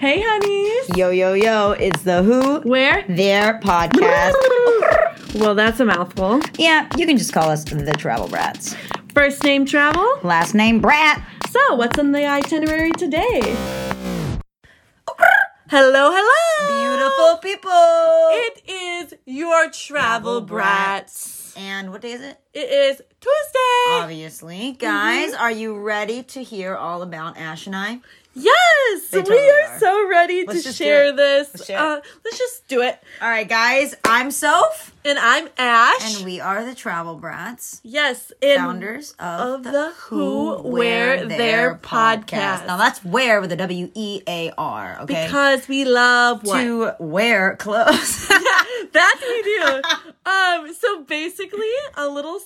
Hey, honeys. Yo, yo, yo, it's the Who Where? Their podcast. Well, that's a mouthful. yeah, you can just call us the Travel Brats. First name travel. Last name Brat. So, what's on the itinerary today? Hello, hello. Beautiful people. It is your travel brats. And what day is it? It is Tuesday. Obviously. Guys, mm-hmm. are you ready to hear all about Ash and I? Yes, we are, are. so ready Let's to share this. Let's share uh, let's just do it. All right, guys, I'm Soph, And I'm Ash. and we are the Travel Brats. yes, and Founders of, of the Who Wear Their podcast. Now that's wear with a W E A R, okay? because we love what? to wear clothes. That we do. um, so basically, a little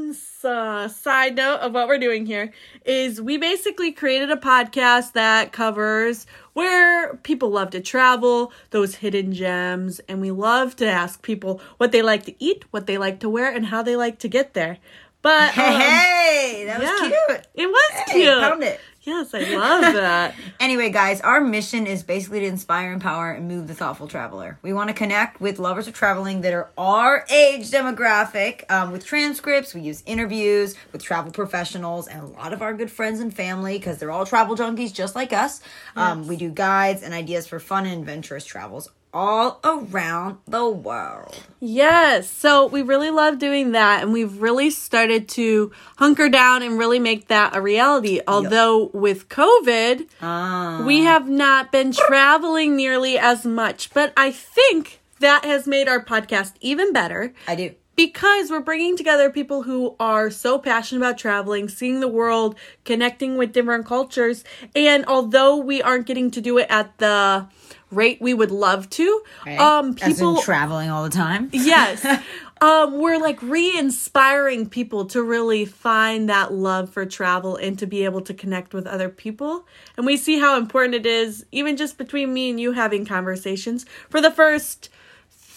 uh, side note of what we're doing here is we basically created a podcast that covers where people love to travel, those hidden gems, and we love to ask people what they like to eat, what they like to wear, and how they like to get there. But hey, um, hey, that was yeah, cute. It was Hey, cute. found it. Yes, I love that. Anyway, guys, our mission is basically to inspire, empower, and move the thoughtful traveler. We want to connect with lovers of traveling that are our age demographic um, with transcripts. We use interviews with travel professionals and a lot of our good friends and family because they're all travel junkies just like us. Um, we do guides and ideas for fun and adventurous travels all around the world. Yes. So we really love doing that. And we've really started to hunker down and really make that a reality. Although with COVID, Ah. we have not been traveling nearly as much. But I think that has made our podcast even better I do. Because we're bringing together people who are so passionate about traveling, seeing the world, connecting with different cultures. And although we aren't getting to do it at the rate we would love to, um, As in people traveling all the time. yes um we're like re-inspiring people to really find that love for travel and to be able to connect with other people and we see how important it is even just between me and you having conversations for the first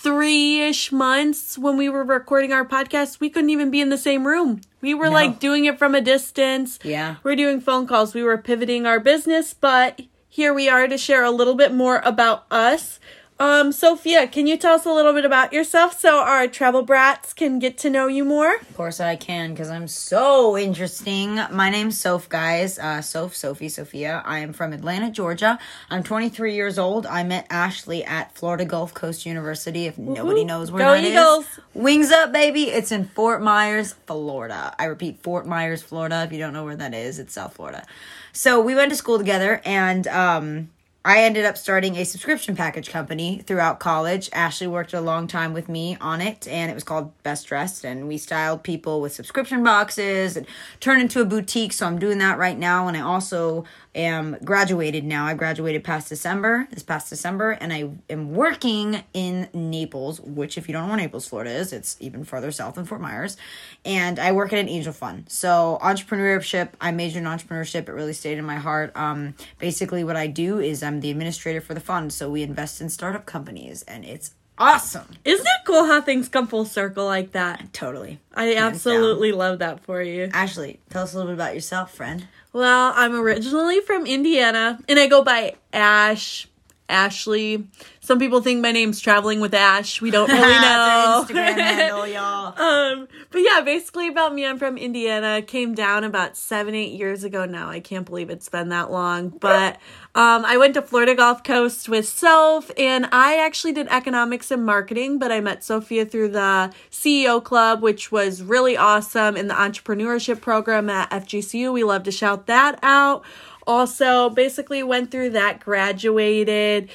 three-ish months when we were recording our podcast we couldn't even be in the same room. We were like doing it from a distance. Yeah. we're doing phone calls. We were pivoting our business but here we are to share a little bit more about us um, Sophia, can you tell us a little bit about yourself so our travel brats can get to know you more? Of course I can, because I'm so interesting. My name's Soph, guys. Uh, Soph, Sophie, Sophia. I am from Atlanta, Georgia. I'm 23 years old. I met Ashley at Florida Gulf Coast University. If nobody knows where Go that is, Eagles. wings up, baby. It's in Fort Myers, Florida. I repeat, Fort Myers, Florida. If you don't know where that is, it's South Florida. So we went to school together, and um, I ended up starting a subscription package company throughout college. Ashley worked a long time with me on it, and it was called Best Dressed. And we styled people with subscription boxes and turned into a boutique. So I'm doing that right now. And I also am graduated now. I graduated past December, this past December, and I am working in Naples, which, if you don't know where Naples, Florida is, it's even farther south than Fort Myers. And I work at an angel fund. So entrepreneurship, I majored in entrepreneurship. It really stayed in my heart. Um, basically, what I do is I'm the administrator for the fund. So we invest in startup companies, and it's awesome. Isn't it cool how things come full circle like that? Totally. I absolutely love that for you. Ashley, tell us a little bit about yourself, friend. Well, I'm originally from Indiana and I go by Ash, Ashley. Some people think my name's Traveling with Ash. We don't really know. Instagram handle, y'all. Um, but yeah, basically about me, I'm from Indiana. Came down about seven, eight years ago now. I can't believe it's been that long. But um, I went to Florida Gulf Coast with Soph, and I actually did economics and marketing. But I met Sophia through the CEO Club, which was really awesome, in the entrepreneurship program at FGCU. We love to shout that out. Also, basically went through that, graduated.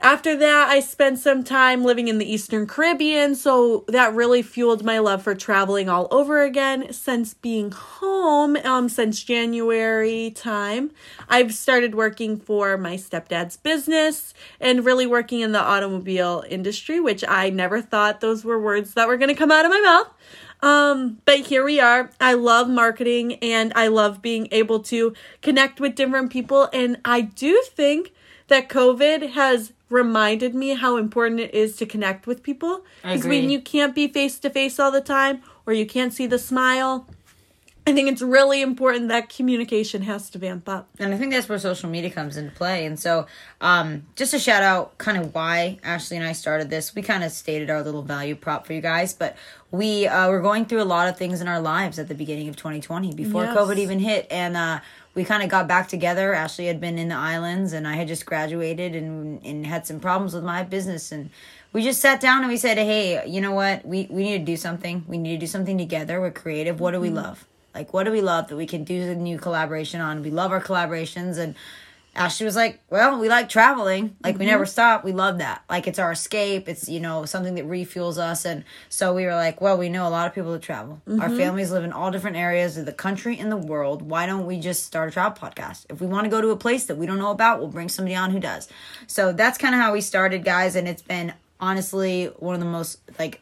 After that, I spent some time living in the Eastern Caribbean, so that really fueled my love for traveling all over again. Since being home, um, since January time, I've started working for my stepdad's business and really working in the automobile industry, which I never thought those were words that were going to come out of my mouth. Um, but here we are. I love marketing and I love being able to connect with different people. And I do think that COVID has reminded me how important it is to connect with people. Because when you can't be face to face all the time or you can't see the smile, I think it's really important that communication has to vamp up. And I think that's where social media comes into play. And so, um, just to shout out kind of why Ashley and I started this, we kind of stated our little value prop for you guys, but we uh, were going through a lot of things in our lives at the beginning of 2020 before Yes. COVID even hit. And uh, we kind of got back together. Ashley had been in the islands, and I had just graduated and, and had some problems with my business. And we just sat down and we said, hey, you know what? We, we need to do something. We need to do something together. We're creative. What do we love? Like, what do we love that we can do a new collaboration on? We love our collaborations. And Ashley was like, well, we like traveling. Like, we mm-hmm. never stop. We love that. Like, it's our escape. It's, you know, something that refuels us. And so we were like, well, we know a lot of people that travel. Our mm-hmm. families live in all different areas of the country and the world. Why don't we just start a travel podcast? If we want to go to a place that we don't know about, we'll bring somebody on who does. So that's kind of how we started, guys. And it's been honestly one of the most, like,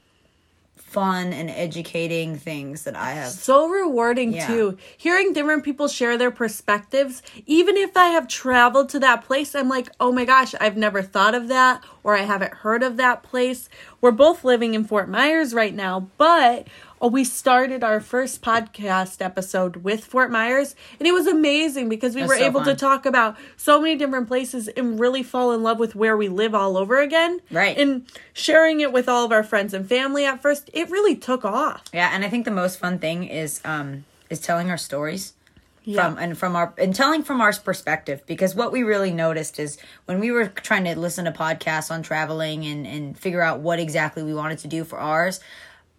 fun and educating things that I have. So rewarding Yeah. too. Hearing different people share their perspectives, even if I have traveled to that place, I'm like, oh my gosh, I've never thought of that or I haven't heard of that place. We're both living in Fort Myers right now, but oh, we started our first podcast episode with Fort Myers and it was amazing because we That's were so able to talk about so many different places and really fall in love with where we live all over again. Right. And sharing it with all of our friends and family at first, it really took off. Yeah, and I think the most fun thing is um is telling our stories Yeah. from and from our and telling from our perspective because what we really noticed is when we were trying to listen to podcasts on traveling and and figure out what exactly we wanted to do for ours,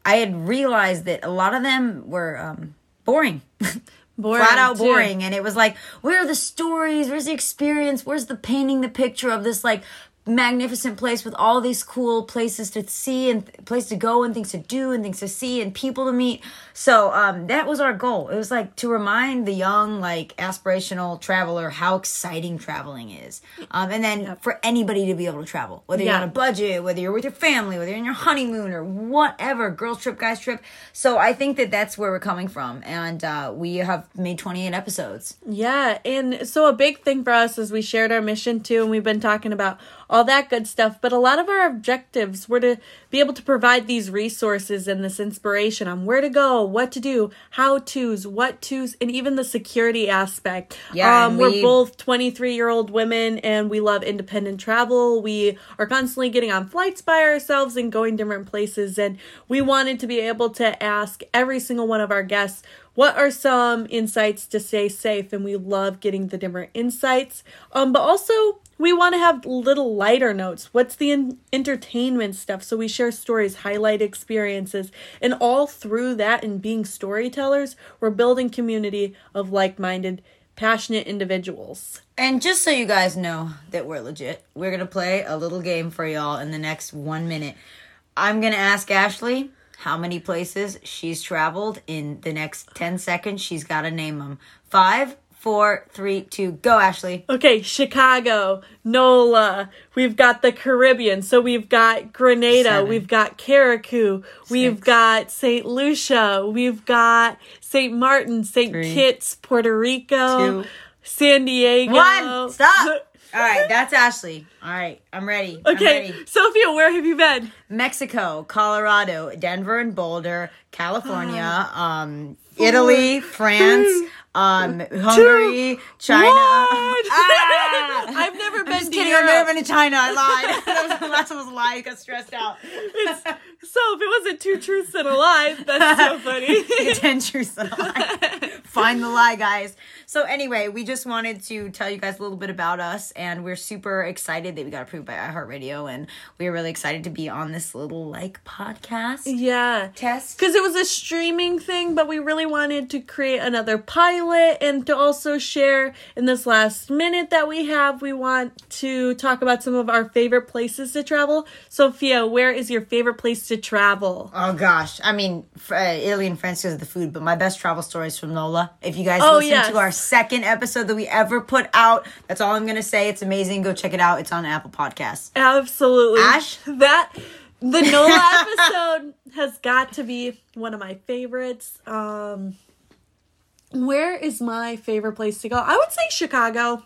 I had realized that a lot of them were um boring. Boring, flat out too. boring and it was like where are the stories where's the experience where's the painting the picture of this like magnificent place with all these cool places to see and th- place to go and things to do and things to see and people to meet. So um that was our goal. It was like to remind the young like aspirational traveler how exciting traveling is. Um and then for anybody to be able to travel whether you're Yeah. on a budget whether you're with your family whether you're in your honeymoon or whatever girls trip guys trip. So i think that that's where we're coming from. And uh we have made 28 episodes. Yeah, and so a big thing for us is we shared our mission too, and we've been talking about all that good stuff. But a lot of our objectives were to be able to provide these resources and this inspiration on where to go, what to do, how to's, what to's, and even the security aspect. Yeah, um, and we're we- both 23 year old women and we love independent travel. We are constantly getting on flights by ourselves and going different places. And we wanted to be able to ask every single one of our guests what are some insights to stay safe and we love getting the different insights um but also we want to have little lighter notes what's the in- entertainment stuff so we share stories highlight experiences and all through that and being storytellers we're building community of like-minded passionate individuals And just so you guys know that we're legit, we're gonna play a little game for y'all in the next one minute. I'm gonna ask Ashley how many places she's traveled in the next 10 seconds. She's gotta name them. Five, four, three, two, go, Ashley. Okay, Chicago, NOLA, we've got the Caribbean, so we've got Grenada, Seven. we've got Carriacou, we've got St. Lucia, we've got St. Martin, St. Kitts, Puerto Rico, Two. San Diego. One, stop. All right, that's Ashley. All right, I'm ready. I'm Okay, ready. Sophia, where have you been? Mexico, Colorado, Denver and Boulder, California, um, Italy, France, um, Hungary, China. What? Ah! I've never I'm been just to kidding. I've never been to China. I lied. that was the last one was a lie. I got stressed out. So if it wasn't two truths and a lie, that's so funny. Ten truths and a lie. Find the lie, guys. So anyway, we just wanted to tell you guys a little bit about us, and we're super excited that we got approved by iHeartRadio, and we're really excited to be on this little like podcast yeah. test. because it was a streaming thing, but we really wanted to create another pilot and to also share in this last minute that we have. We want to talk about some of our favorite places to travel. Sophia, where is your favorite place to travel? Oh gosh, I mean, uh, Italy and France because of the food, but my best travel story is from Nola. If you guys Oh, listen yes. to our second episode that we ever put out, that's all I'm gonna say. It's amazing. Go check it out. It's on Apple Podcasts. Absolutely. Ash? That the Nola episode has got to be one of my favorites. Um where is my favorite place to go? I would say Chicago.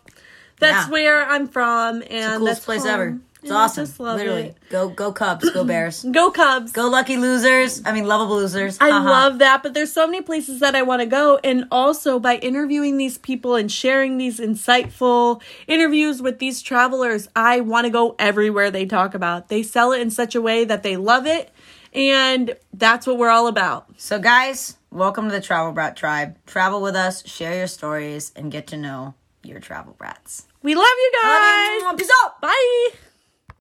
That's Yeah. where I'm from and the coolest that's place home. ever. It's awesome. just love Literally. it. Go go Cubs, go Bears. Go Cubs. go lucky losers. I mean lovable losers. I Haha. love that, but there's so many places that I want to go. And also by interviewing these people and sharing these insightful interviews with these travelers, I want to go everywhere they talk about. They sell it in such a way that they love it. And that's what we're all about. So guys, welcome to the Travel Brat Tribe. Travel with us, share your stories, and get to know your travel brats. We love you guys. Love you. Peace out. Bye.